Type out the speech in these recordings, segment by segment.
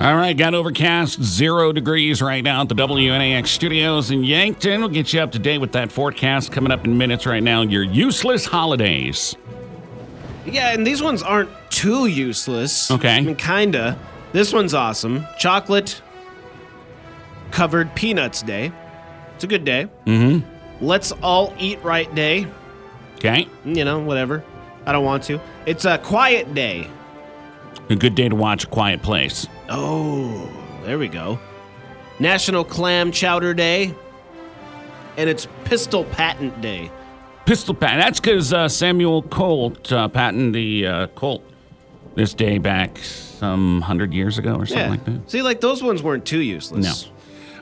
All right, got overcast, zero degrees right now at the WNAX studios in Yankton. We'll get you up to date with that forecast coming up in minutes right now. Your useless holidays. Yeah, and these ones aren't too useless. Okay. I mean, kinda. This one's awesome. Chocolate covered peanuts day. It's a good day. Mm-hmm. Let's all eat right day. Okay. You know, whatever. I don't want to. It's a quiet day. A good day to watch A Quiet Place. Oh, there we go. National Clam Chowder Day. And it's Pistol Patent Day. Pistol patent. That's because uh, Samuel Colt uh, patented the uh, Colt this day back some hundred years ago or something Yeah. like that. See, like those ones weren't too useless. No.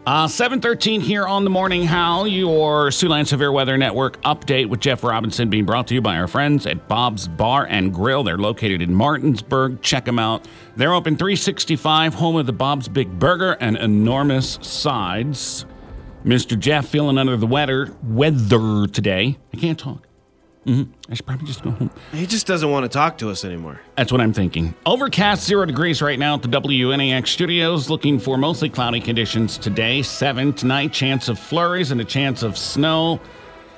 Uh, 713 here on the Morning Howl, your Siouxland Severe Weather Network update with Jeff Robinson being brought to you by our friends at Bob's Bar and Grill. They're located in Martinsburg. Check them out. They're open 365, home of the Bob's Big Burger and enormous sides. Mr. Jeff feeling under the weather, weather today. I can't talk. Hmm I should probably just go home. He just doesn't want to talk to us anymore. That's what I'm thinking. Overcast, zero degrees right now at the WNAX studios. Looking for mostly cloudy conditions today. Seven tonight, chance of flurries and a chance of snow.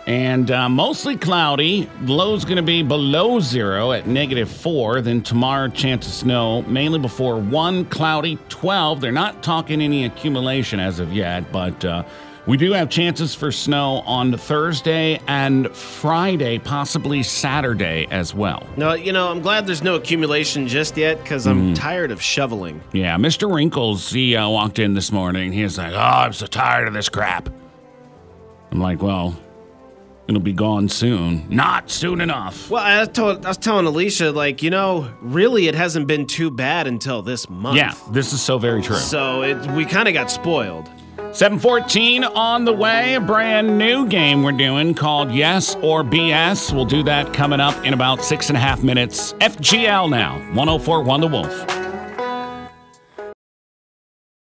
And uh, mostly cloudy. Low's going to be below zero at negative four. Then tomorrow, chance of snow, mainly before one, cloudy, 12. They're not talking any accumulation as of yet, but. Uh, we do have chances for snow on Thursday and Friday, possibly Saturday as well. No, you know, I'm glad there's no accumulation just yet because Mm. I'm tired of shoveling. Yeah, Mr. Wrinkles, he uh, walked in this morning. He was like, Oh, I'm so tired of this crap. I'm like, Well, it'll be gone soon. Not soon enough. Well, I, told, I was telling Alicia, like, you know, really it hasn't been too bad until this month. Yeah, this is so very true. So it, we kind of got spoiled. 714 on the way. A brand new game we're doing called Yes or BS. We'll do that coming up in about six and a half minutes. FGL now. 1041 The Wolf.